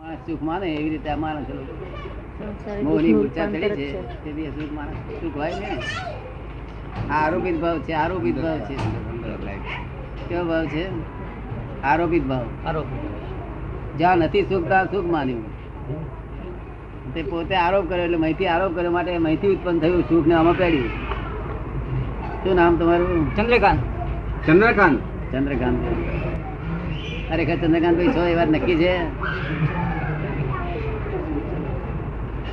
માણસ સુખ માને એવી રીતે આ માણસ મોહની મૂર્છા ચડી છે. તે બી સુખ માણસ. સુખ હોય ને? આ આરોપિત ભાવ છે આરોપિત ભાવ છે. કેવો ભાવ છે? આરોપિત ભાવ. જ્યાં નથી સુખ ત્યાં સુખ માન્યું. તે પોતે આરોપ કર્યો એટલે માહિતી આરોપ કર્યો માટે માહિતી ઉત્પન્ન થયું સુખ ને આમાં પેડ્યું શું નામ તમારું? ચંદ્રકાંત. ચંદ્રકાંત. ચંદ્રકાંત. ખરેખર ચંદ્રકાંત ભાઈ છો એ વાત નક્કી છે?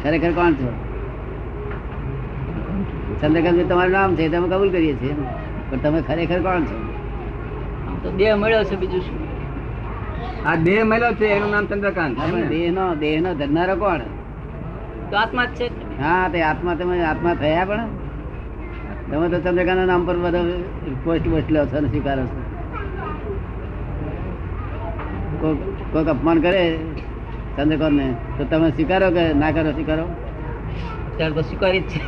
ખરેખર કોણ છો? ચંદ્રકાંત તમારું નામ છે તમે કબૂલ કરીએ છીએ પણ તમે ખરેખર કોણ છો? તો દેહ મળ્યો છે બીજું શું? આ દેહ મળ્યો છે એનું નામ ચંદ્રકાંત દેહ નો દેહ નો ધરનારો કોણ? તો આત્મા જ છે? હા તે આત્મા તમે આત્મા થયા પણ? તમે તો ચંદ્રકાંત નામ પર બધો પોસ્ટ પોસ્ટ લો છો અને સ્વીકારો છો. કોઈક અપમાન કરે ચંદ્રકાંત ને તો તમે સ્વીકારો કે ના કરો સ્વીકારો? અત્યારે તો સ્વીકારી જ છે.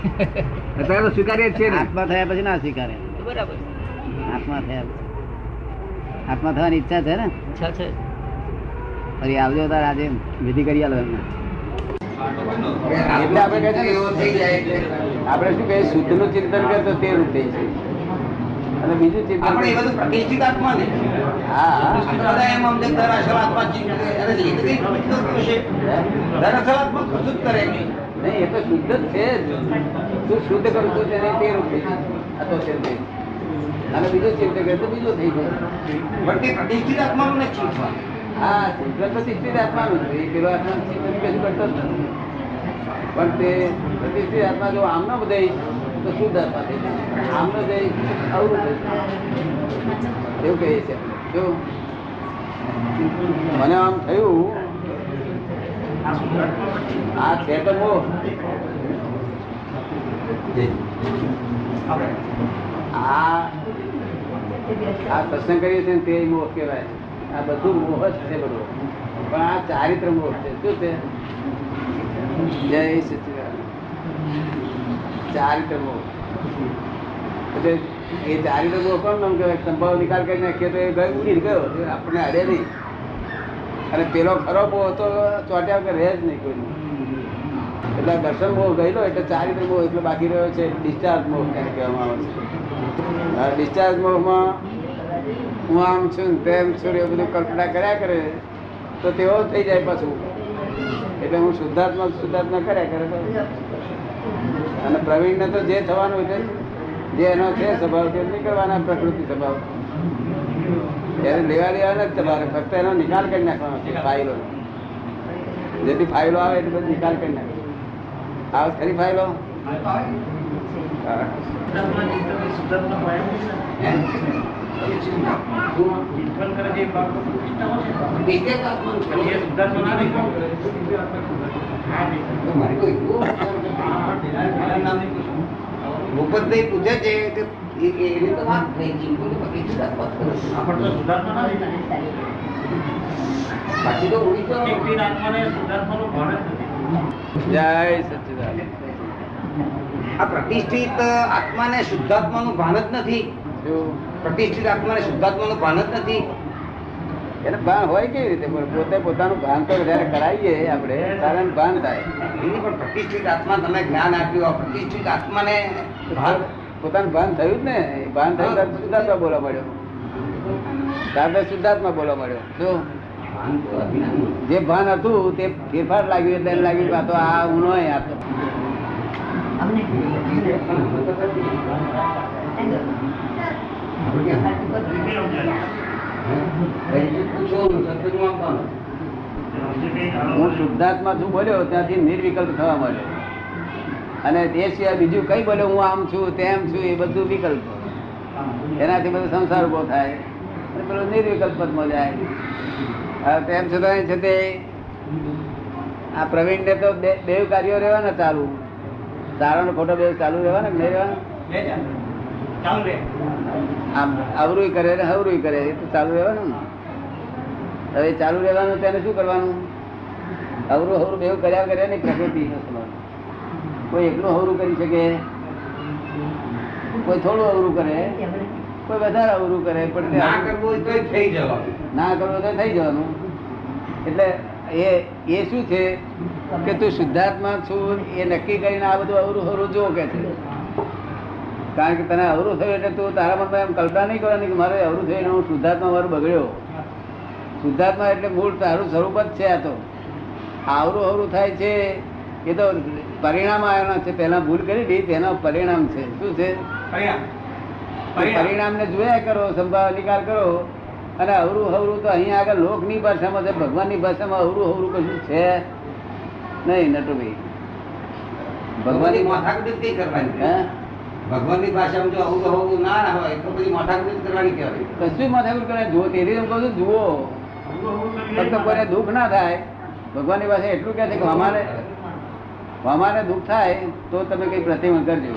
અત્યારે તો સ્વીકારીએ છીએ આત્મા થયા પછી ના સ્વીકારે. બરાબર. આત્મા થયા. આત્મા થવાની ઈચ્છા છે ને? ઈચ્છા છે. ફરી આવજો તાર આજે વિધિ કરી આલો એમને. એટલે આપણે કહે છે આપણે શું કહે શુદ્ધનું ચિંતન કરે તો તે રૂપ થઈ છે અને બીજું ચિંતન આપણે એ બધું પ્રતિષ્ઠિત આત્મા ને પ્રતિષ્ઠિત નહીં. એ તો શુદ્ધ જ છે. જ તું શુદ્ધ કરું છું તેને તે રૂપ થઈ છે અને બીજું ચિંતન તો બીજો થઈ ગયો પણ તે પ્રતિષ્ઠિત આત્માનું નથી શીખવા. હા ચિંતન તો આત્માનું છે. પેલો આત્મા ચિંતન કશું કરતો જ નથી. પણ તે પ્રતિષ્ઠિત આત્મા જો આમનો બધે તો શુદ્ધ આત્મા થઈ આમનો જઈ અવરું એવું કહીએ છે. મને આમ થયું, આ છે તો આ આ સત્સંગ કરીએ છીએ તે મોહ કહેવાય. આ બધું મોહ જ છે બધું. પણ આ ચારિત્ર મોહ છે. શું છે? જય સચિદાન ચારિત્ર મોહ. એટલે એ ચારી મોહ કોણ નામ કહેવાય? સંભાવ નિકાલ કરી નાખીએ તો એ ગયો ઉડી ગયો. આપણને અડે નહીં. અને પેલો ખરો બહુ હતો, ચોટ્યા વગર રહે જ નહીં કોઈનું. એટલે દર્શન બહુ ગયેલો, એટલે ચારિત્ર બહુ, એટલે બાકી રહ્યો છે ડિસ્ચાર્જ મોહ એને કહેવામાં આવે છે. ડિસ્ચાર્જ મોહમાં હું આમ છું, તેમ છું એવું બધું કલ્પના કર્યા કરે, તો તેવો થઈ જાય પાછું. એટલે હું શુદ્ધાત્મા શુદ્ધાત્મા કર્યા કરે. અને પ્રવીણને તો જે થવાનું છે જે એનો છે સ્વભાવ તે નીકળવાના પ્રકૃતિ સ્વભાવ ત્યારે લેવા દેવાના જ તમારે ફક્ત એનો નિકાલ કરી નાખવાનો છે ફાઇલો જેથી ફાઇલો આવે એટલે બધું નિકાલ કરી નાખવાનો આવે ખરી ફાઇલો હા. હે? પ્રતિષ્ઠિત આત્માનું છે. તો મારે કોઈ એવું મારા નામે પૂછો. ભૂપતભાઈ પૂછે છે કે એની તો વાત થઈ ગઈ. બોલે પ્રતિષ્ઠિત આત્મા ખરો. બાકી તો જય સચિદાનંદ. આ પ્રતિષ્ઠિત આત્માને શુદ્ધાત્માનું ભાન જ નથી. જો. પ્રતિષ્ઠિત આત્માને શુદ્ધાત્માનું ભાન જ નથી. એને ભાન હોય કેવી રીતે? પણ પોતે પોતાનું ભાન તો વધારે કરાવીએ આપણે ભાન થાય. એની પણ પ્રતિષ્ઠિત આત્મા તમે જ્ઞાન આપ્યું આ પ્રતિષ્ઠિત આત્માને ભાન પોતાનું ભાન થયું જ ને? એ ભાન થયું ત્યારે શુદ્ધાત્મા બોલવા મળ્યો ત્યારે શુદ્ધાત્મા બોલવા મળ્યો જો. જે ભાન હતું તે ફેરફાર લાગ્યું એટલે એને લાગ્યું આ તો આ હું નહીં આ તો પૂછો સત્સંગમાં આપવાનું. હું શુદ્ધાત્મા છું બોલ્યો, ત્યાંથી નિર્વિકલ્પ થવા મળ્યો. અને તે સિવાય બીજું કઈ બોલ્યો, હું આમ છું, તેમ છું, એ બધું વિકલ્પ. એનાથી બધો સંસાર ઊભો થાય. અને પેલો નિર્વિકલ્પ પદમાં જાય. તેમ છતાં છે તે, આ પ્રવીણને તો બે કાર્યો રહેવાના ચાલુ. સારો ને ખોટો બે ચાલુ રહેવાના નહીં રહેવાના? આમ કરે ને હવરુય કરે એ તો ચાલુ રહેવાનું ને. હવે ચાલુ રહેવાનું તેને શું કરવાનું? અવરું હવરું બેવું કર્યા કરે ને પ્રકૃતિ કોઈ એકલું હવરું કરી શકે કોઈ થોડું અવરું કરે કોઈ વધારે અવરું કરે પણ ના કરવું તો થઈ જવાનું. ના કરવું તો થઈ જવાનું. એટલે એ એ શું છે કે તું શુદ્ધાત્મા છું એ નક્કી કરીને આ બધું અવરું અવરું જો કે છે? કારણ કે તને અવરું થયું એટલે તું તારા મનમાં એમ કલ્પના નહીં કરવાની કે મારે અવરું થયું ને હું શુદ્ધાત્મા મારું બગડ્યો. શુદ્ધાત્મા એટલે મૂળ તારું સ્વરૂપ જ છે આ તો. આવરું અવરું થાય છે એ તો પરિણામ આવ્યો છે. પહેલા ભૂલ કરી હતી તેનો પરિણામ છે. શું છે? પરિણામને જોયા કરો સંભાવ નિકાલ કરો. અને અવરું હવરું તો અહીંયા આગળ લોકની ભાષામાં છે ભગવાનની ભાષામાં અવરું હવરું કશું છે નહીં નટુભાઈ. ભગવાનની કરવાની. હે? ભગવાનની ભાષામાં જો આવું હોવું ના ના હોય તો બધી માથાકૂટ કરવાની કહેવાય કશું માથાકૂટ કરે જુઓ તેથી હું કહું છું જુઓ. ફક્ત કોઈને દુઃખ ના થાય ભગવાનની પાસે એટલું કહે છે કે અમારે અમારે દુઃખ થાય તો તમે કઈ પ્રતિમા કરજો.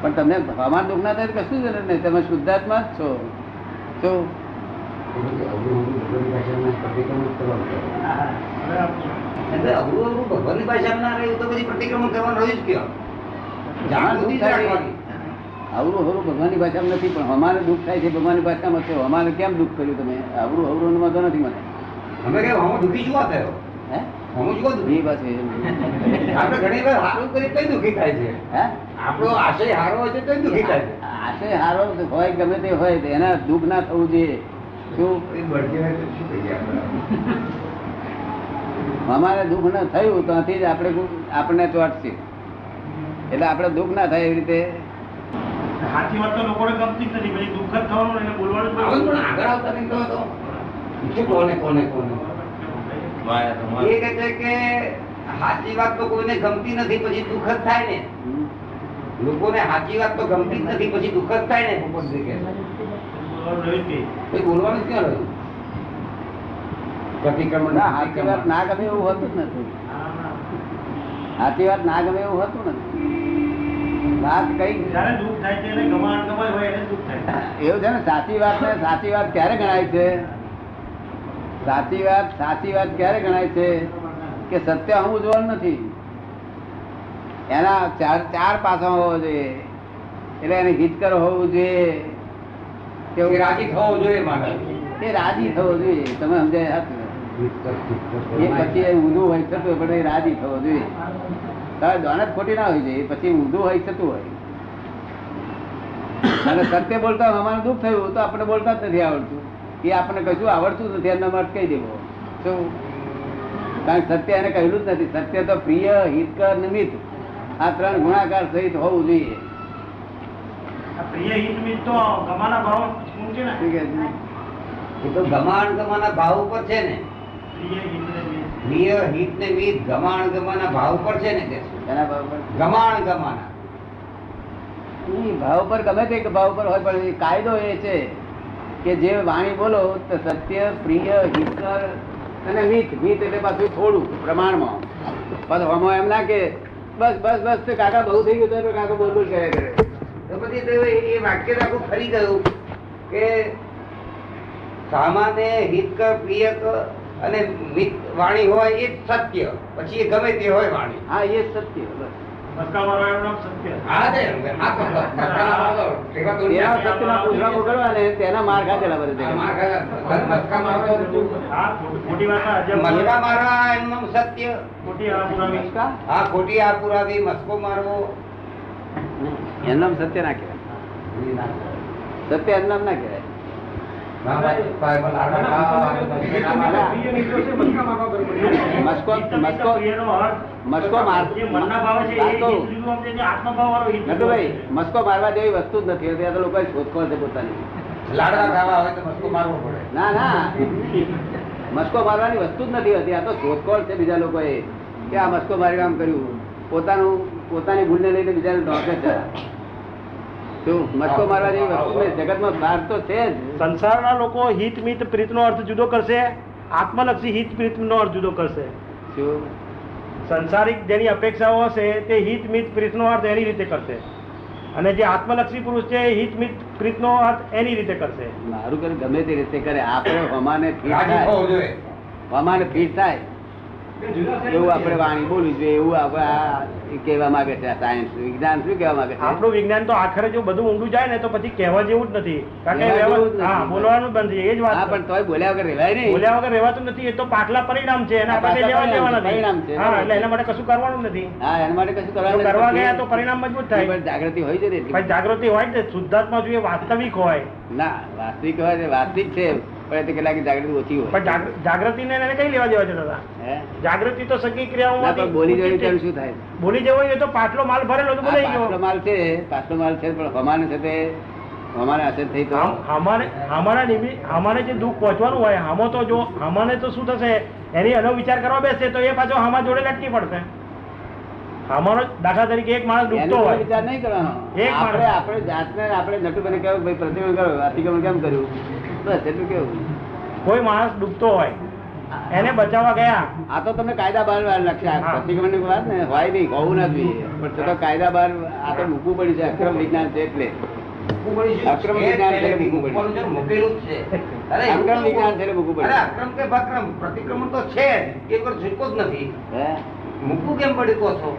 પણ તમને અમારે દુઃખ ના થાય કશું જ નહીં. તમે શુદ્ધાત્મા જ છો. તો ભગવાનની ભાષામાં ના રહ્યું તો પછી પ્રતિક્રમણ કરવાનું રહ્યું જ કયો? આવરું હવરું ભગવાનની ભાષામાં નથી પણ અમારે દુઃખ થાય છે ભગવાનની ભાષામાં છે. અમારે કેમ દુઃખ કર્યું તમે? અવરું હવરું વાંધો નથી મને. અમે કે હું દુઃખી જોવા થયો. હે? હું જોવા દુઃખી. પાસે આપણે ઘણી વાર સારું કરી કઈ દુઃખી થાય છે. હે? આપણો આશય હારો હોય છે કઈ દુઃખી થાય છે. આશય હારો હોય ગમે તે હોય એના દુઃખ ના થવું જોઈએ? અમારે દુઃખ ન થયું તો ત્યાંથી જ આપણે આપણને ચોટશે એટલે આપણે દુઃખ ના થાય એવી રીતે. સાચી વાત તો લોકોને ગમતી જ નથી. પછી દુઃખ જ થવાનું એટલે બોલવાનું જ આવું જ બધું. પણ આગળ આવતા નહીં તો તો. કોને કોને કોને? એ કહે છે કે સાચી વાત તો કોઈને ગમતી નથી પછી દુઃખ જ થાય ને. લોકોને સાચી વાત તો ગમતી જ નથી પછી દુઃખ જ થાય ને. પોપટજી બોલવાનું ક્યાં રહ્યું? પ્રતિક્રમણ ના સાચી વાત ના ગમે એવું હોતું જ નથી. સાચી વાત ના ગમે એવું હોતું નથી. વાત કઈ? દુઃખ થાય છે એને ગમાણ ગમાય હોય એને દુઃખ થાય એવું છે ને? સાચી વાત ને સાચી વાત ક્યારે ગણાય છે? સાચી વાત સાચી વાત ક્યારે ગણાય છે? કે સત્ય હું જોવાનું નથી? એના ચાર ચાર પાસા હોવો જોઈએ. એટલે એને હિતકર હોવું જોઈએ. કે રાજી થવો જોઈએ માટે એ રાજી થવો જોઈએ. તમે સમજાય સાચું. એ પછી એ ઊંધું હોય થતું હોય પણ એ રાજી થવો જોઈએ. તારે દોનત ખોટી ના હોય જોઈએ પછી ઊંધું હોય થતું હોય. અને સત્ય બોલતા અમારું દુઃખ થયું તો આપણે બોલતા જ નથી આવડતું. એ આપણને કશું આવડતું નથી એમના માટે કહી દેવો. શું? કારણ સત્ય એને કહેલું જ નથી. સત્ય તો પ્રિય હિતકર નિમિત્ત આ ત્રણ ગુણાકાર સહિત હોવું જોઈએ. પ્રિય હિત મિત તો ગમાના ભાવ છે ને. શું કહે છે? એ તો ગમાણ ગમાના ભાવ ઉપર છે ને. પ્રિય હિત ને મિત. પ્રિય હિત ને મિત ગમાણ ગમાના ભાવ ઉપર છે ને કે છે. ભાવ પર? ગમાણ ગમાના. ભાવ પર ગમે તે ભાવ પર હોય પણ કાયદો એ છે કે જે વાણી બોલો તો સત્ય પ્રિય હિતકર અને મિત મિત એટલે પાછું થોડું પ્રમાણમાં. પાછું હમો એમ ના કે બસ બસ બસ તો કાકા બહુ થઈ ગયું તો કાકા બોલ બોલ કર્યા કરે. તો પછી એ વાક્ય આખું ફરી ગયું કે સામાન્ય હિતકર પ્રિયકર અને મિત વાણી હોય એ જ સત્ય. પછી એ ગમે તે હોય વાણી. હા એ જ સત્ય ખોટી- આ પુરાવી. નમસ્કાર. ખોટી આ પુરાવી મસ્કો મારવો. એમનામ સત્ય ના કહેવાય. સત્ય એનું નામ ના કહેવાય. મસ્કો મારવા જેવી વસ્તુ જ નથી ત્યાં લોકો શોધખોળ છે પોતાની લાડવા ખાવા હોય તો મસ્કો મારવો પડે ના ના મસ્કો મારવાની વસ્તુ જ નથી હોતી. આ તો શોધખોળ છે બીજા લોકોએ. કે આ મસ્કો મારી કામ કર્યું. પોતાનું પોતાની ભૂલને લઈને બીજાને ઢોકે છે. મસ્કો મારવા જેવી વસ્તુ જગતમાં બહાર તો છે જ. સંસારના લોકો હિત મિત પ્રીતનો અર્થ જુદો કરશે આત્મલક્ષી હિત પ્રીતનો અર્થ જુદો કરશે. સંસારિક જેની અપેક્ષાઓ હશે તે હિત મિત પ્રીતનો અર્થ એની રીતે કરશે. અને જે આત્મલક્ષી પુરુષ છે એ હિત મિત પ્રીતનો અર્થ એની રીતે કરશે. મારું કરે ગમે તે રીતે કરે આપણે હમાને ફીટ થાય. હમાને ફીટ થાય. એવું આપણે વાણી બોલવું જોઈએ એવું આપણે કહેવા માંગે છે સાયન્સ વિજ્ઞાન શું કહેવા માંગે છે? આપણું વિજ્ઞાન તો આખરે જો બધું ઊંડું જાય ને તો પછી કહેવા જેવું જ નથી. કારણ કે બોલવાનું બંધ એ જ વાત પણ તોય બોલ્યા વગર રહેવાય નહીં. બોલ્યા વગર રહેવાતું નથી એ તો પાટલા પરિણામ છે એના આપણે લેવા દેવાના પરિણામ છે, હા એટલે એના માટે કશું કરવાનું નથી. હા એના માટે કશું કરવાનું કરવા ગયા તો પરિણામ મજબૂત થાય. પણ જાગૃતિ હોય છે ને જાગૃતિ હોય ને શુદ્ધાત્મા જોઈએ વાસ્તવિક હોય. ના વાસ્તવિક હોય વાસ્તવિક છે પણ તો કેટલાક જાગૃતિ ઓછી હોય. પણ જાગૃતિ ને એને કઈ લેવા દેવા છે દાદા જાગૃતિ તો સગી ક્રિયાઓ બોલી ઊંચી તેમ શું થાય? બોલી જવો એ તો પાટલો માલ ભરેલો તો બોલાઈ ગયો. માલ છે પાછલો માલ છે પણ હમાન છે તે અમારે અસર થઈ તો. અમારે અમારા અમારે જે દુઃખ પહોંચવાનું હોય હામો તો જો અમાને તો શું થશે? એની એનો વિચાર કરવા બેસશે તો એ પાછો હામા જોડે લટકી પડશે. અમારો દાખલા તરીકે એક માણસ ડૂબતો હોય. વિચાર નહીં કરવાનો. એક આપણે આપણે જાતને આપણે નટુભાઈને કહેવું ભાઈ પ્રતિક્રમણ કરો અતિક્રમણ કેમ કર્યું? બસ એટલું કેવું? કોઈ માણસ ડૂબતો હોય. એને બચાવવા ગયા. આ તો તમને કાયદા બહાર આ પ્રતિક્રમણની વાત ને હોય નહીં કહું ના જોઈએ પણ છતાં કાયદા બહાર આ તો મૂકવું પડ્યું છે અક્રમ વિજ્ઞાન છે એટલે. અક્રમ વિજ્ઞાન છે મૂકવું પડ્યું. મૂકેલું જ છે. અક્રમ વિજ્ઞાન છે મૂકવું પડ્યું. અક્રમ કે બક્રમ પ્રતિક્રમણ તો છે એ કોઈ છૂટકો જ નથી. મૂકવું કેમ પડ્યું કહો છો?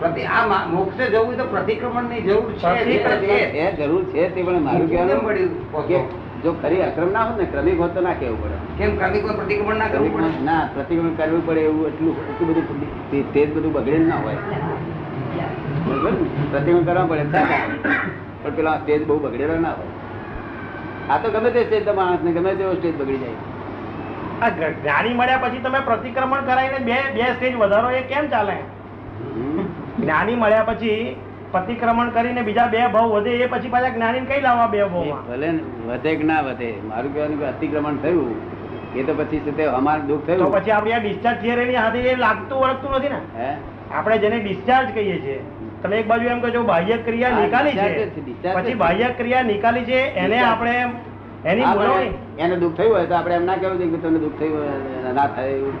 પ્રતિ આ મોક્ષે જવું તો પ્રતિક્રમણની જરૂર છે જરૂર છે તે પણ મારું કહેવાનું પડ્યું? જો ખરી અક્રમ ના હોત ને ક્રમિક હોત તો ના કેવું પડે. કેમ ક્રમિક હોય પ્રતિક્રમણ ના કરવું પડે? ના પ્રતિક્રમણ કરવું પડે એવું એટલું એટલું બધું તે- તેજ બધું બગડે ના હોય. પ્રતિક્રમણ કરવા પડે પણ પેલા સ્ટેજ બહુ બગડેલો ના હોય. આ તો ગમે તે સ્ટેજ માણસ ને ગમે તેવો સ્ટેજ બગડી જાય. આ જ્ઞાની મળ્યા પછી તમે પ્રતિક્રમણ કરાવીને બે બે સ્ટેજ વધારો એ કેમ ચાલે? જ્ઞાની મળ્યા પછી પ્રતિક્રમણ કરીને બીજા બે ભાવ વધે એ પછી પાછા જ્ઞાની કઈ લાવવા બે ભાવ ભલે વધે કે ના વધે મારું કહેવાનું કે અતિક્રમણ થયું એ તો પછી છે તે અમારું દુઃખ તો થયું. પછી આપણે આ ડિસ્ચાર્જ થિયરીની સાથે એ લાગતું વળગતું નથી ને? હે? આપણે જેને ડિસ્ચાર્જ કહીએ છીએ તમે એક બાજુ એમ કહો છો બાહ્ય ક્રિયા નિકાલી છે. પછી બાહ્ય ક્રિયા નિકાલી છે એને. આપણે એની એને દુઃખ થયું હોય તો આપણે એમ ના કહેવું કે તમને દુઃખ થયું ના થાય એવું.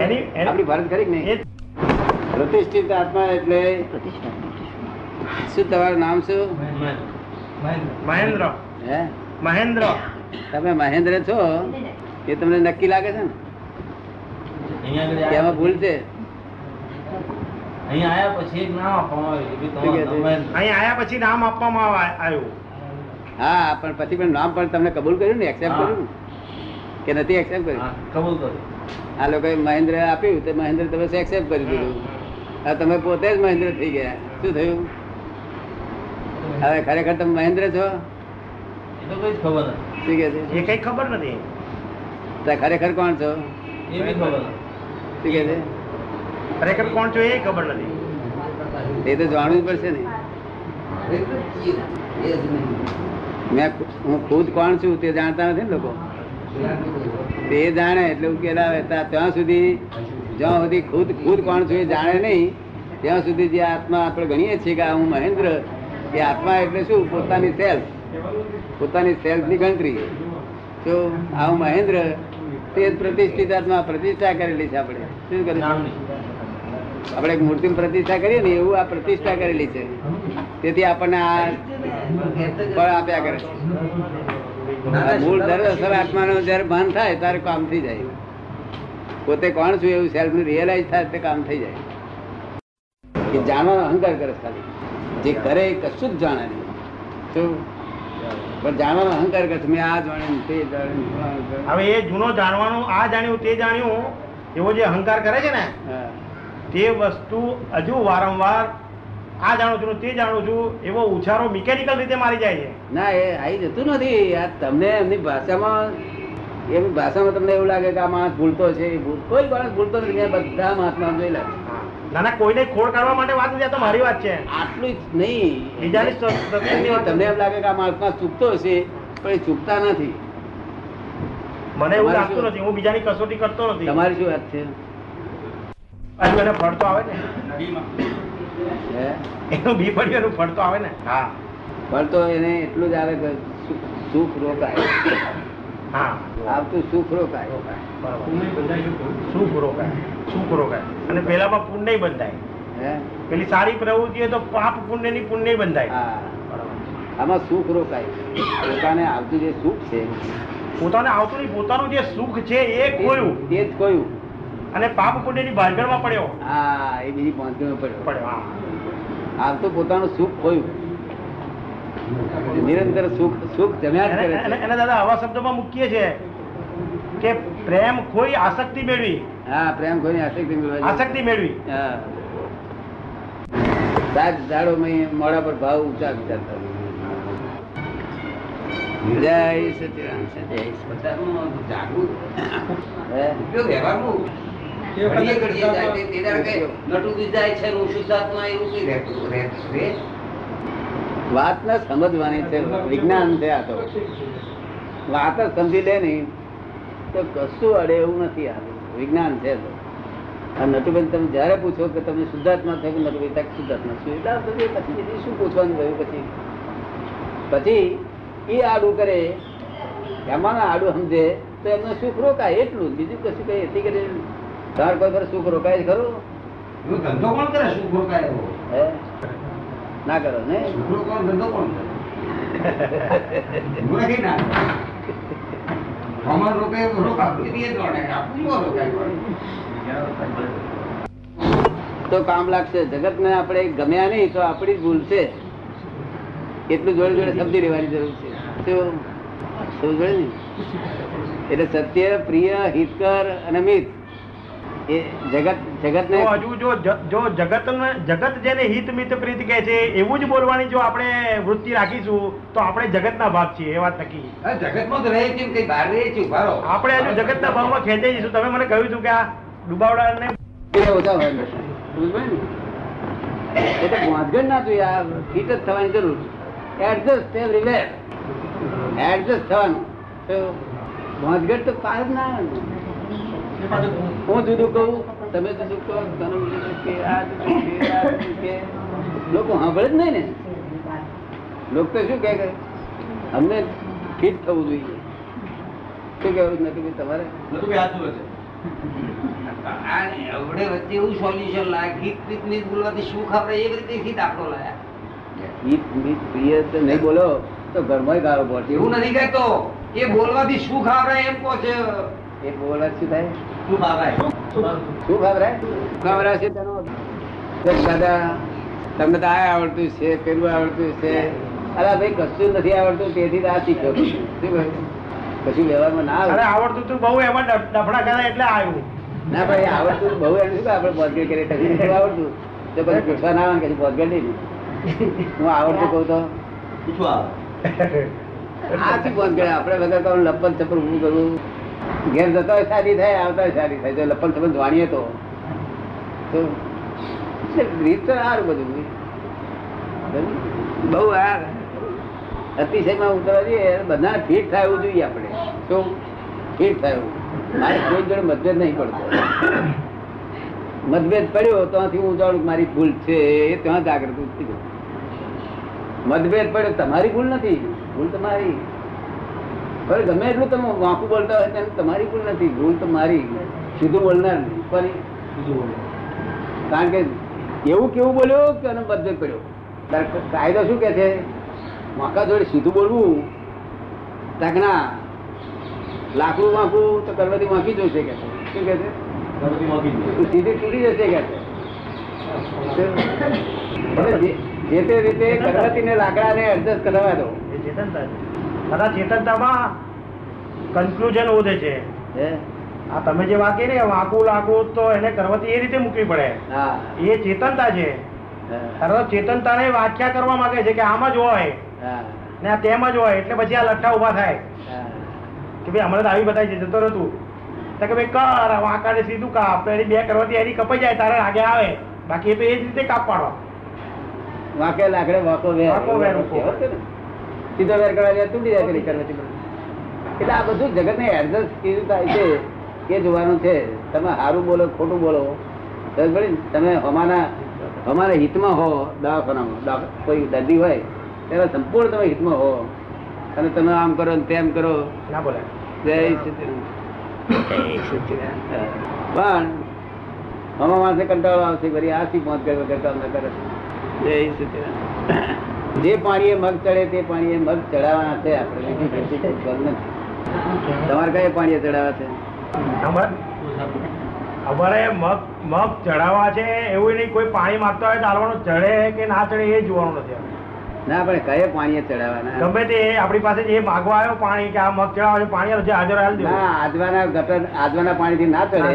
એની- આપણી ફરજ કરી નહીં? પ્રતિષ્ઠિત આત્મા એટલે શું તમારું નામ શું? મહેન્દ્ર. હે? મહેન્દ્ર. તમે મહેન્દ્ર છો? એ તમને નક્કી લાગે છે ને? એમાં ભૂલ છે? આયા પછી નામ આપવામાં અહીં આયા પછી નામ આપવામાં આવા- આવ્યું. હા પણ પછી પણ નામ પણ તમને કબૂલ કર્યું ને? એક્સેપ્ટ. કર્યું કે નથી એક્સેપ્ટ કર્યું? કબૂલ કર્યું. આ લોકોએ મહેન્દ્ર આપ્યું તો મહેન્દ્ર તમે એક્સેપ્ટ કરી દીધું? હવે તમે પોતે જ મહેન્દ્ર થઈ ગયા. શું થયું? હવે ખરેખર તમે મહેન્દ્ર છો? એ તો કઈ ખબર નથી. કે છે? એ કઈ ખબર નથી. ખરેખર કોણ છો? એ બી ખબર નથી. કે છે? ખરેખર કોણ છો એ ખબર નથી. એ તો જાણવું જ પડશે ને. મેં હું ખુદ કોણ છું તે જાણતા નથી ને લોકો? તે જાણે એટલે ઉકેલ આવે. ત્યાં સુધી જ્યાં સુધી ખુદ ખુદ કોણ છું એ જાણે નહીં ત્યાં સુધી જે આત્મા આપણે ગણીએ છીએ કે હું મહેન્દ્ર એ આત્મા એટલે શું? પોતાની સેલ્ફ પોતાની સેલ્ફની ગણતરી. તો આ હું મહેન્દ્ર તે પ્રતિષ્ઠિત આત્મા પ્રતિષ્ઠા કરેલી છે આપણે. શું કરે આપણે એક મૂર્તિ પ્રતિષ્ઠા કરીએ ને એવું આ પ્રતિષ્ઠા કરેલી છે. તેથી આપણને આ ફળ આપ્યા કરે છે. મૂળ દર અસર આત્માનો જયારે ભાન થાય ત્યારે કામ થઈ જાય. પોતે કોણ છું એવું સેલ્ફ રિયલાઇઝ થાય તે કામ થઈ જાય. એ જાણવાનો અહંકાર કરે ખાલી. જે કરે એ કશું જ જાણે નહીં. શું પણ જાણવાનો અહંકાર કરે મેં આ જાણ્યું તે જાણ્યું હવે એ જૂનો જાણવાનું આ જાણ્યું તે જાણ્યું એવો જે અહંકાર કરે છે ને તે વસ્તુ હજુ વારંવાર આ જાણું છું તે જાણું છું એવો ઉછારો મિકેનિકલ રીતે મારી જાય છે. ના એ આવી જતું નથી. આ તમને એમની ભાષામાં એમની ભાષામાં તમને એવું લાગે કે આ માણસ ભૂલતો છે કોઈ માણસ ભૂલતો નથી મેં બધા મહાત્મા જોયેલા ના ના કોઈને ખોડ કાઢવા માટે વાત નથી તો મારી વાત છે. આટલું જ નહીં. બીજાની સ- સત્સંગની વાત તમને એમ લાગે કે આ મહાત્મા ચૂકતો હશે પણ એ ચૂકતા નથી. મને એવું લાગતું નથી હું બીજાની કસોટી કરતો નથી. તમારી શું વાત છે? હજુ એને ફળ તો આવે ને? એનું બી પડ્યું એનું ફળ તો આવે ને. હા. તો એને એટલું જ આવે કે સુખ રોકાય. હા આવતું સુખ રોકાય. સુખ રોકાય. સુખ રોકાય. અને પેલામાં પુણ્ય બંધાય. હે? પેલી સારી પ્રવૃત્તિ તો પાપ પુણ્ય બંધાય. હા. બરાબર. આમાં સુખ રોકાય. પોતાને આવતું જે સુખ છે પોતાને આવતું નહીં પોતાનું જે સુખ છે એ કોયું એ જ કોયું અને પાપ પુણ્યની ભાંગણમાં પડ્યો. હા એ બીજી પહોંચમાં પડ્યો. પડ્યો હાલ પોતાનું સુખ ખોયું. નિરંતર સુખ સુખ જમ્યા જ કરે છે. અને દાદા આવા શબ્દોમાં મૂકીએ છે કે પ્રેમ કોઈ આસક્તિ મેળવી. હા પ્રેમ કોઈ આસક્તિ મેળવી આસક્તિ મેળવી. હા. સાત ઝાડો મોડા પર ભાવ ઊંચા વિચાર જય સચિદાનંદ જય પોતાનું જાગૃત હે? ઉપયોગ વ્યવહારમાં ઘડીએ ઘડીએ જાય તે- નટુ જાય છે હું શુદ્ધાત્મા એવું કઈ રહેતું રહેતું વાત ને સમજવાની છે વિજ્ઞાન છે આ તો. વાત જ સમજી લે નહીં તો કશું અડે એવું નથી આ. વિજ્ઞાન છે તો. આ નટુબેન તમે જયારે પૂછો કે તમે શુદ્ધાત્મા થયો કે નટુભાઈ ત્યાં શુદ્ધાત્મા શુદ્ધાત્મા પછી પછી બીજું શું પૂછવાનું થયું પછી? પછી એ આડું કરે એમાં આડું સમજે તો એમનો સુખ રોકાય એટલું બીજું કશું કઈ એથી કરી તાર કોઈ પર સુખ રોકાય ખરું? ધંધો કોણ કરે સુખ રોકાય હે? ના કરો ને? ધંધો કોણ કરે? અમાર આપણું રોકાય તો કામ લાગશે. જગત ને આપણે ગમ્યા નહીં તો આપણી ભૂલ છે. એટલું જોડે જોડે સમજી લેવાની જરૂર છે. શું? જોડે ને? એટલે સત્ય પ્રિય હિતકર અને મિત. એ જગત જગત ને હજુ જો જો જગત જગત જેને હિત મિત પ્રીત કહે છે એવું જ બોલવાની જો આપણે વૃત્તિ રાખીશું તો આપણે જગતના ભાગ છીએ એ વાત નક્કી. જગતમાં તો રહે છે કઈ બહાર રહે છે ઉભારો આપણે હજુ જગતના ભાવમાં ખેંચાઈ જઈશું. તમે મને કહ્યું હતું કે આ ડુબાવડાને ઓછા હોય? એટલે વાંધગઢ ના જોઈએ આ ફિટ જ થવાની જરૂર એડજસ્ટ એવરીવેર એડજસ્ટ થવાનું. તો વાંધગઢ તો પાર જ ને. હું જુદું કહું? તમે શું કહો? ધનુ કે આ કે આ કે લોકો સાંભળે જ નહીં ને. લોકો તો શું કહે કે અમને ફિટ થવું જોઈએ. શું કહેવું નથી કે તમારે? આ અવડે વચ્ચે એવું સોલ્યુશન લાગે ગીત બોલવાથી શું ખબર એવી રીતે ગીત દાખલો લાયા. ગીત બીત પ્રિય તો નહીં બોલો તો ઘરમાં ગાળો પડશે. એવું નથી કહેતો. એ બોલવાથી શું ખબર એમ કહો છે. એ બોલવા શું થાય? શું ભાવરાય છે તેનો. દાદા તમને તો આ આવડતું છે પેલું આવડતું છે. અરે ભાઈ કશું નથી આવડતું તેથી આ શીખ્યો શું કશું વ્યવહારમાં ના અરે આવે આવડતું તું બહુ એમાં ડફ- ડફડા કરે એટલે આવ્યું. ના ભાઈ આવડતું બહુ એમ શું આપણે બોધગેર કરીએ? કશું નથી આવડતું? તો પછી પૂછવા ના આવે કશું બોધગેર નહીં હું આવડતું કહું તો? આ શું બોધગેર આપણે વગર કહું લપન છપન ઊભું કરવું. ઘેર જતો હોય થાય, આવતા સારી થાય. લપન છપન વાણીએ તો. તો રીત તો સારું બધું. બહુ આ અતિશયમાં ઉતરવા જઈએ બધા ફીટ થાય જોઈએ આપણે. શું? ફીટ થાય મારે કોઈ જોડે મતભેદ નહીં પડતો. મતભેદ પડ્યો ત્યાંથી હું જાણું મારી ભૂલ છે. એ ત્યાં જાગૃત થઈ ગયું મતભેદ પડ્યો તમારી ભૂલ નથી. ભૂલ તમારી હવે ગમે એટલું તમે વાંકું બોલતા હોય તેમ તમારી ભૂલ નથી ભૂલ તમારી સીધું બોલનાર પણ કારણ કે એવું કેવું બોલ્યો કે અને બધે પડ્યો કાયદો શું કે છે? વાંકા જોડે સીધું બોલવું તાક લાકડું વાંકું તો કરવાથી વાંકી જશે કે શું કે છે? સીધી તૂટી જશે કે છે. જે- તે રીતે કઢળતી ને એડજસ્ટ કરવા દો. દાદા ચેતનતામાં કન્ક્લુઝન ઓધે છે? આ તમે જે વાત કરી ને વાંકું લાગુ તો એને કરવાથી એ રીતે મૂકવી પડે. એ ચેતનતા છે. તરત ચેતનતાને વ્યાખ્યા કરવા માંગે છે કે આમ જ હોય. ને આ તેમ જ હોય એટલે પછી આ લઠ્ઠા ઊભા થાય. કે ભાઈ હમણાં તો આવી બતાવી છે જતો રહેતું. તો કે ભાઈ કર વાંકાને સીધું કાપ. એની બે કરવાથી એની કપાઈ જાય તારે આગે આવે. બાકી એ તો એ જ રીતે કાપવાનો વાંકે લાકડે વાંકો વેર. વાંકો વેર સીધો વેર કરવા તૂટી જાય પેલી કરવાથી એટલે આ બધું જગત ને એડજસ્ટ કેવી થાય છે એ જોવાનું છે. તમે સારું બોલો ખોટું બોલો. તમે અમારા અમારા હિતમાં હો દવાખાનામાં દવા- કોઈ દર્દી હોય ત્યારે સંપૂર્ણ તમે હિતમાં હો. અને તમે આમ કરો ને તેમ કરો. ના બોલે. જય. પણ અમારા માણસે કંટાળો આવશે ફરી આ શી પહોંચ કરતા અમને કરે. જય સચિદાનંદ. જે પાણીએ મગ ચડે તે પાણીએ મગ ચડાવવાના છે. આપણે. તમારે કઈ પાણીએ ચડાવવા છે? અમારે મગ મગ ચડાવવા છે એવું નહીં કોઈ પાણી માંગતા હોય ચાલવાનું ચડે કે ના ચડે એ જોવાનું નથી ના પણ કયે પાણીએ ચડાવવાના? ગમે તે આપણી પાસે જે માગવા આવ્યો પાણી કે આ મગ ચડાવવા છે પાણી જે હાજર આવેલું ના આજવાના ગટર આજવાના પાણીથી ના ચડે.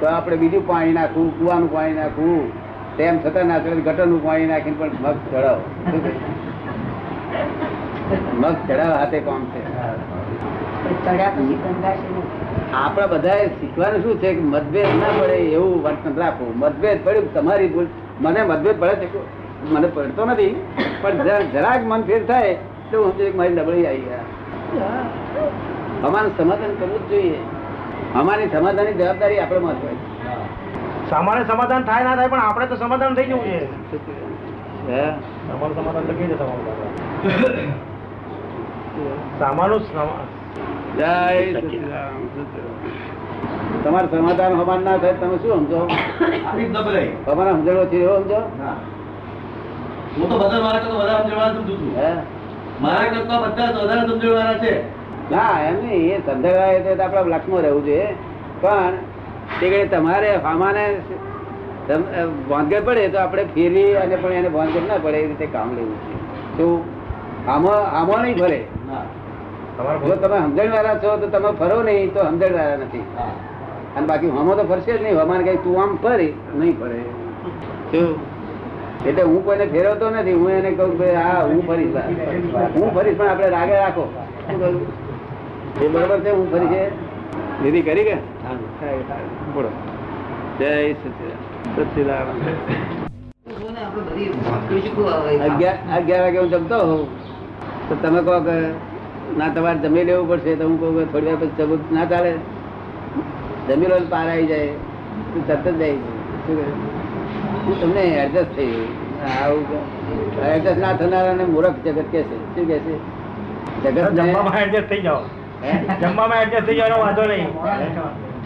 તો આપણે બીજું પાણી નાખવું કુવાનું પાણી નાખવું તેમ છતાં ના ચડે ગટરનું પાણી નાખીને પણ મગ ચડાવો. મગ ચડાવ હાથે કોમ છે. આપણા બધા શીખવાનું શું છે કે મતભેદ ના પડે એવું વર્તન રાખવું મતભેદ પડ્યું તમારી ભૂલ. મને મતભેદ પડે છે મને પડતો નથી. પણ જરાક મન ફેર થાય તો હું એક મારી નબળી આવી ગયા. અમારું સમાધાન કરવું જ જોઈએ. અમારી સમાધાનની જવાબદારી આપણે માં હોય. સામાન્ય સમાધાન થાય ના થાય પણ આપણે તો સમાધાન થઈ જવું છે. હે? સમાધાન તો કઈ તમારું સામાનું સમા- જય સચિદાનંદ. તમારું સમાધાન સમાન ના થાય તમે શું સમજો? તમારા સમજણો છે એવો સમજો? હું તો બધા મારા કરતા વધારે સમજણવાળા સમજુ છું. મારા કરતા બધા વધારે સમજણવાળા છે. ના એમ નહીં. એ સંદેહાય તો આપણા લક્ષમાં રહેવું જોઈએ. પણ તે કહે તમારે સામાને ભાંગર પડે તો આપણે ફેરી અને પણ એને ભાંગર ના પડે એ રીતે કામ લેવું છે. તો આમાં આમાં નહીં ફરે. જો તમે સમજણ વાળા છો તો તમે ફરો નહીં તો સમજણ વાળા નથી અને બાકી હમો તો ફરશે જ નહીં. હમાને કઈ તું આમ ફરી નહીં ફરે. એટલે હું કોઈને ફેરવતો નથી. હું એને કહું કે હા હું ફરીશ. હું ફરીશ પણ આપણે રાગે રાખો. શું કહ્યું? એ બરોબર છે હું ફરી છે દીદી કરી કે? બોલો જય આવે? અગિયાર વાગે હું? જમતો હોઉં તો તમે કહો કે ના તમારે જમી લેવું પડશે તો હું કહું કે થોડી વાર પછી જમું ના ચાલે જમી લો પાર આવી જાય તું તરત જ જાય શું તમને એડજસ્ટ થઈ ગયું આવું એડજસ્ટ ના થનારાને મૂર્ખ જગત કે છે શું કે છે જગત જમવામાં એડજસ્ટ થઈ જાઓ જમવામાં એડજસ્ટ થઈ જાઓ વાંધો નહીં.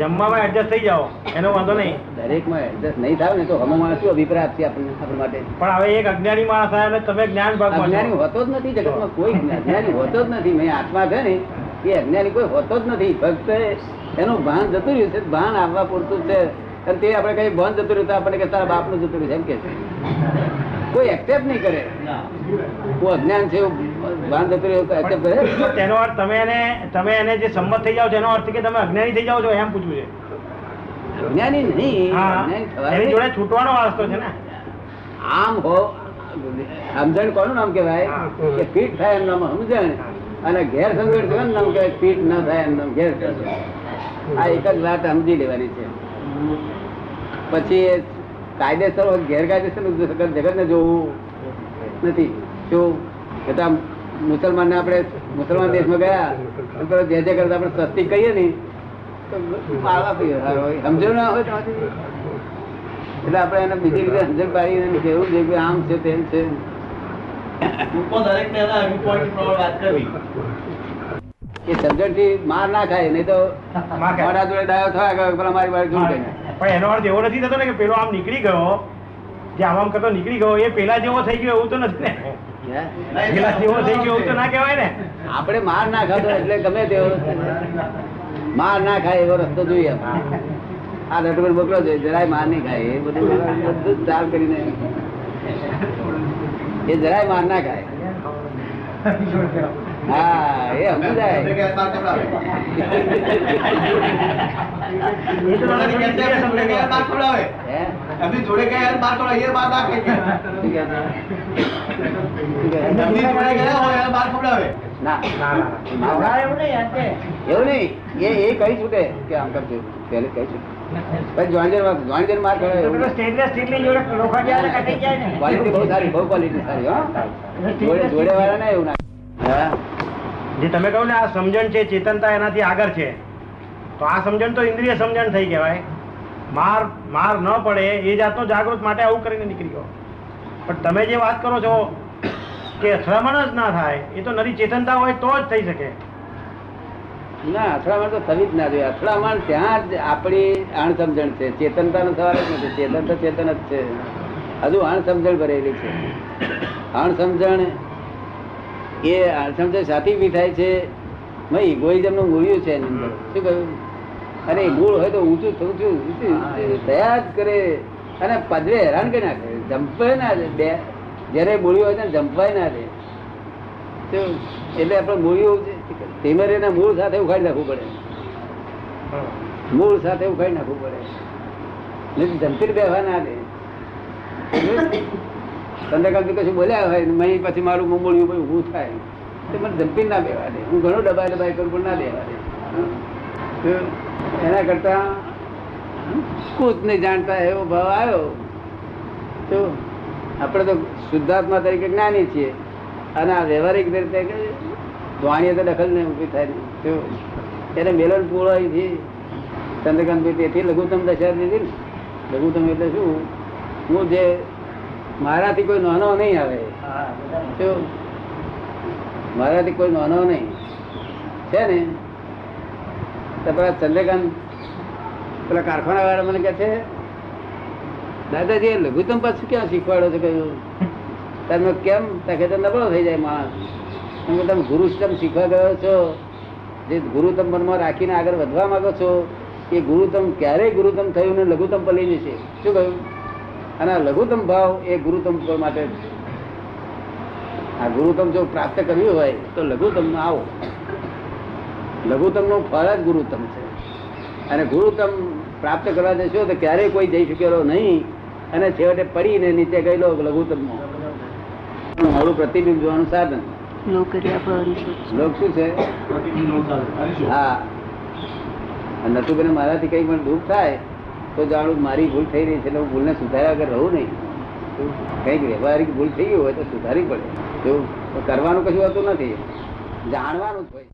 જમવામાં એડજસ્ટ થઈ જાઓ. એનો વાંધો નહીં. દરેકમાં એડજસ્ટ નહીં થાય ને તો હમણાં શું અભિપ્રાય આપશે આપણને આપણા માટે? પણ હવે એક અજ્ઞાની માણસ આવે તમે જ્ઞાન ભાગ અજ્ઞાની. હોતો જ નથી જગતમાં કોઈ અજ્ઞાની હોતો જ નથી. મેં આત્મા છે ને એ અજ્ઞાની કોઈ હોતો જ નથી. ફક્ત એનું ભાન જતું રહ્યું છે ભાન આવવા પૂરતું જ છે. અને તે આપણે કઈ ભાન જતું રહ્યું તો આપણે કે તારા બાપનું જતું રહ્યું છે એમ કે કોઈ એક્સેપ્ટ નહીં કરે. હું અજ્ઞાન છે એવું ભાન જતું રહ્યું એક્સેપ્ટ કરે તેનો અર્થ તમે એને તમે એને જે સંમત થઈ જાવ એનો અર્થ કે તમે અજ્ઞાની થઈ જાવ છો એમ પૂછવું છે. અજ્ઞાની નહીં એની જોડે છૂટવાનો વાસ્તો છે ને. આમ હો સમજણ કોનું નામ કહેવાય? કે ફીટ થાય એમ નામ સમજણ? અને ઘેર સમજણ કેવાનું નામ કહેવાય ફીટ ન થાય એમ નામ ઘેર આ એક જ વાત સમજી લેવાની છે. પછી કાયદેસર હોય, ગેરકાયદેસર જગત ને જોવું નથી. શું? કે આમ આપણે મુસલમાન દેશમાં ગયા જે જે કરતા આપણે સસ્તી કહીએ ને. સમજણ ના હોય એટલે આપણે એને બીજી રીતે સમજણ પાડી એને કેવું છે કે આમ છે તેમ છે. એ સમજણથી માર ના ખાય નહીં તો મારા જોડે ડાયો થયા કે પેલા મારી બાજુ પણ એનો અર્થ એવો નથી થતો ને કે પેલો આમ નીકળી ગયો જે આમ કરતો નીકળી ગયો એ પેલા જેવો થઈ ગયો એવું તો નથી ને? પેલા જેવો થઈ ગયો એવું તો ના કહેવાય ને? આપણે માર ના ખાતો એટલે ગમે તેવો માર ના ખાય એવો રસ્તો જોઈએ આ નટુભાઈ મોકલો છે જરાય માર નહીં ખાય. એ બધું બધું જ ચાલ કરીને એ જરાય માર ના ખાય. હા એ સમજી જાય જોડે ગયા, ગયા બાર કરો એ બાર નાખે છે? જોડે ગયા હોય બાર ખવડાવે. ના ના, ના, ના. એવું નહીં એ એ છૂટે કે આમ કરજો. પહેલે છૂટે. પછી માં ને. ક્વોલિટી બહુ સારી બહુ ક્વોલિટી સારી હો. જોડે જોડે વાળા ના એવું ના. જે તમે કહો ને આ સમજણ છે ચેતનતા એનાથી આગળ છે. તો આ સમજણ તો ઇન્દ્રિય સમજણ થઈ કહેવાય. માર માર ન પડે, એ જાતનો જાગૃત માટે આવું કરીને નીકળી ગયો પણ તમે જે વાત કરો છો કે અથડામણ જ ના થાય, એ તો નરી ચેતનતા હોય તો જ થઈ શકે. ના, અથડામણ તો થવી જ ના જોઈએ. અથડામણ ત્યાં જ આપણી અણસમજણ છે. ચેતનતા નો સવાલ જ નથી. ચેતન તો ચેતન જ છે. હજુ અણસમજણ ભરેલી છે. અણસમજણ એ અણસમજણ સાથી બી થાય છે. ઇગોઇઝમનું મૂળ્યું છે શું કહ્યું? અને મૂળ હોય તો ઊંચું ઊંચું. ઊંચું થયા જ કરે. અને પદવે હેરાન કરી નાખે. જંપે ના દે. બે જ્યારે મૂળ્યું હોય ને જંપાય ના દે. તો એટલે આપણે મૂળ્યું એના મૂળ સાથે ઉખાડી નાખવું પડે. મૂળ સાથે ઉખાડી નાખવું પડે. તો જંપીને બેહવા ના દે. ચંદ્રકાંત કશું બોલ્યા હોય પછી મારું મુંબળિયું બધું ઊભું થાય. તો મને જંપીને ના બેવા દે. હું ઘણું દબાઈ દબાઈ કરું પણ ના બેવા દે. એના કરતા કૂદ નહીં જાણતા એવો ભાવ આવ્યો. તો આપણે તો શુદ્ધાત્મા તરીકે જ્ઞાની છીએ. અને આ વ્યવહારિક રીતે વાણીએ તો દખલ નહીં ઊભી થાય નહીં. તો એને મેલન પૂરાઈથી ચંદ્રકાંત તેથી લઘુત્તમ દશા દીધી ને. લઘુત્તમ એટલે શું? હું જે મારાથી કોઈ નાનો નહીં આવે. તો મારાથી કોઈ નાનો નહીં. છે ને? પેલા ચંદ્રકાંત, પેલા કારખાના વાળા મને કહે છે, દાદાજી લઘુત્તમ પાછું ક્યાં શીખવાડો છો? કહ્યું. તમે કેમ? તકે તો નબળો થઈ જાય માણસ. એમ કે, તમે ગુરુસ્તમ શીખવા ગયો છો. જે ગુરુતમ મનમાં રાખીને આગળ વધવા માંગો છો, એ ગુરુતમ ક્યારેય ગુરુતમ થયું ને લઘુત્તમ પર છે. શું કહ્યું? અને આ લઘુત્તમ ભાવ એ ગુરુતમ માટે આ ગુરુતમ જો પ્રાપ્ત કર્યું હોય, તો લઘુત્તમ આવો. લઘુત્તમનું ફળ જ ગુરુત્તમ છે. અને ગુરુત્તમ પ્રાપ્ત કરવા જશો તો ક્યારેય કોઈ જઈ શકેલો નહીં. અને છેવટે પડીને નીચે ગયેલો લઘુત્તમ મારું પ્રતિબિંબ જોવાનું સાધન. લોક શું છે? હા. અને નટુભાઈ મારાથી કંઈ પણ દુઃખ થાય તો જાણું મારી ભૂલ થઈ રહી છે એટલે હું ભૂલને સુધાર્યા વગર રહું નહીં. કંઈક વ્યવહારિક ભૂલ થઈ ગઈ હોય તો સુધારવી પડે. એવું કરવાનું કશું હોતું નથી. જાણવાનું જ હોય.